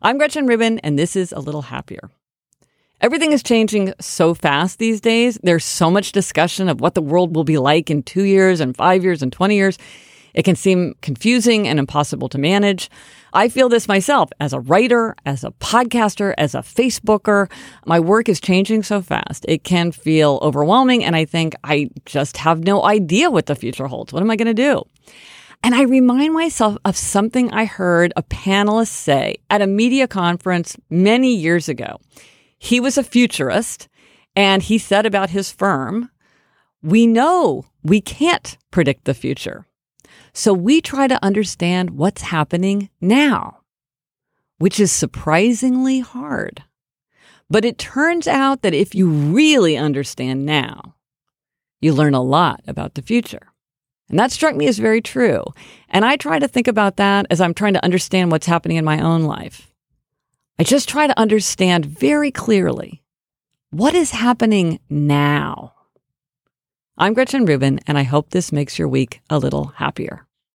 I'm Gretchen Rubin, and this is A Little Happier. Everything is changing so fast these days. There's so much discussion of what the world will be like in two years and five years and 20 years. It can seem confusing and impossible to manage. I feel this myself as a writer, as a podcaster, as a Facebooker. My work is changing so fast. It can feel overwhelming. And I think I just have no idea what the future holds. What am I going to do? And I remind myself of something I heard a panelist say at a media conference many years ago. He was a futurist and he said about his firm, we know we can't predict the future. So we try to understand what's happening now, which is surprisingly hard. But it turns out that if you really understand now, you learn a lot about the future. And that struck me as very true. And I try to think about that as I'm trying to understand what's happening in my own life. I just try to understand very clearly what is happening now. I'm Gretchen Rubin, and I hope this makes your week a little happier.